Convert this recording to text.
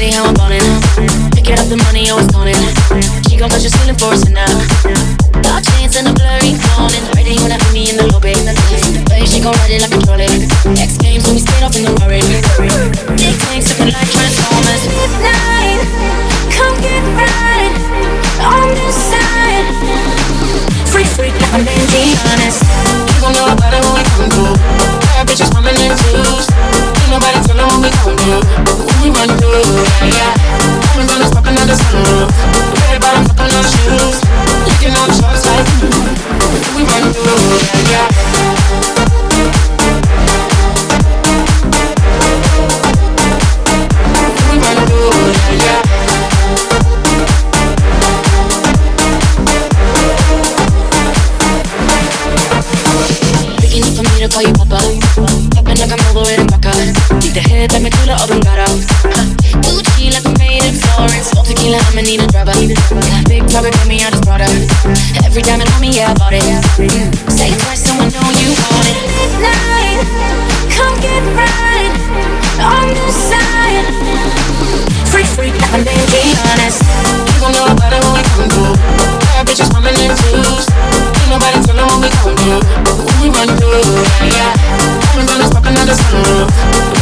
city, how I'm ballin'. Picking up the money, always calling. She gon' touch your ceiling for us tonight. Dark chains and the blurry morning. Ready when I meet me in the lobby. The way she gon' ride it like a trolley. X Games when we skate off in the Rari. Big tanks looking like Transformers. Up call you papa. Popping like I'm over it in Baca. Beat the head like me to the oven. Gucci like I'm made in Florence. All tequila, I'ma need a driver. Big brother gave me all this product. Every diamond on me, yeah, I bought it. Say it twice, someone know you want it. Midnight, come get right yeah. Diamonds on us poppin' out the sunroof.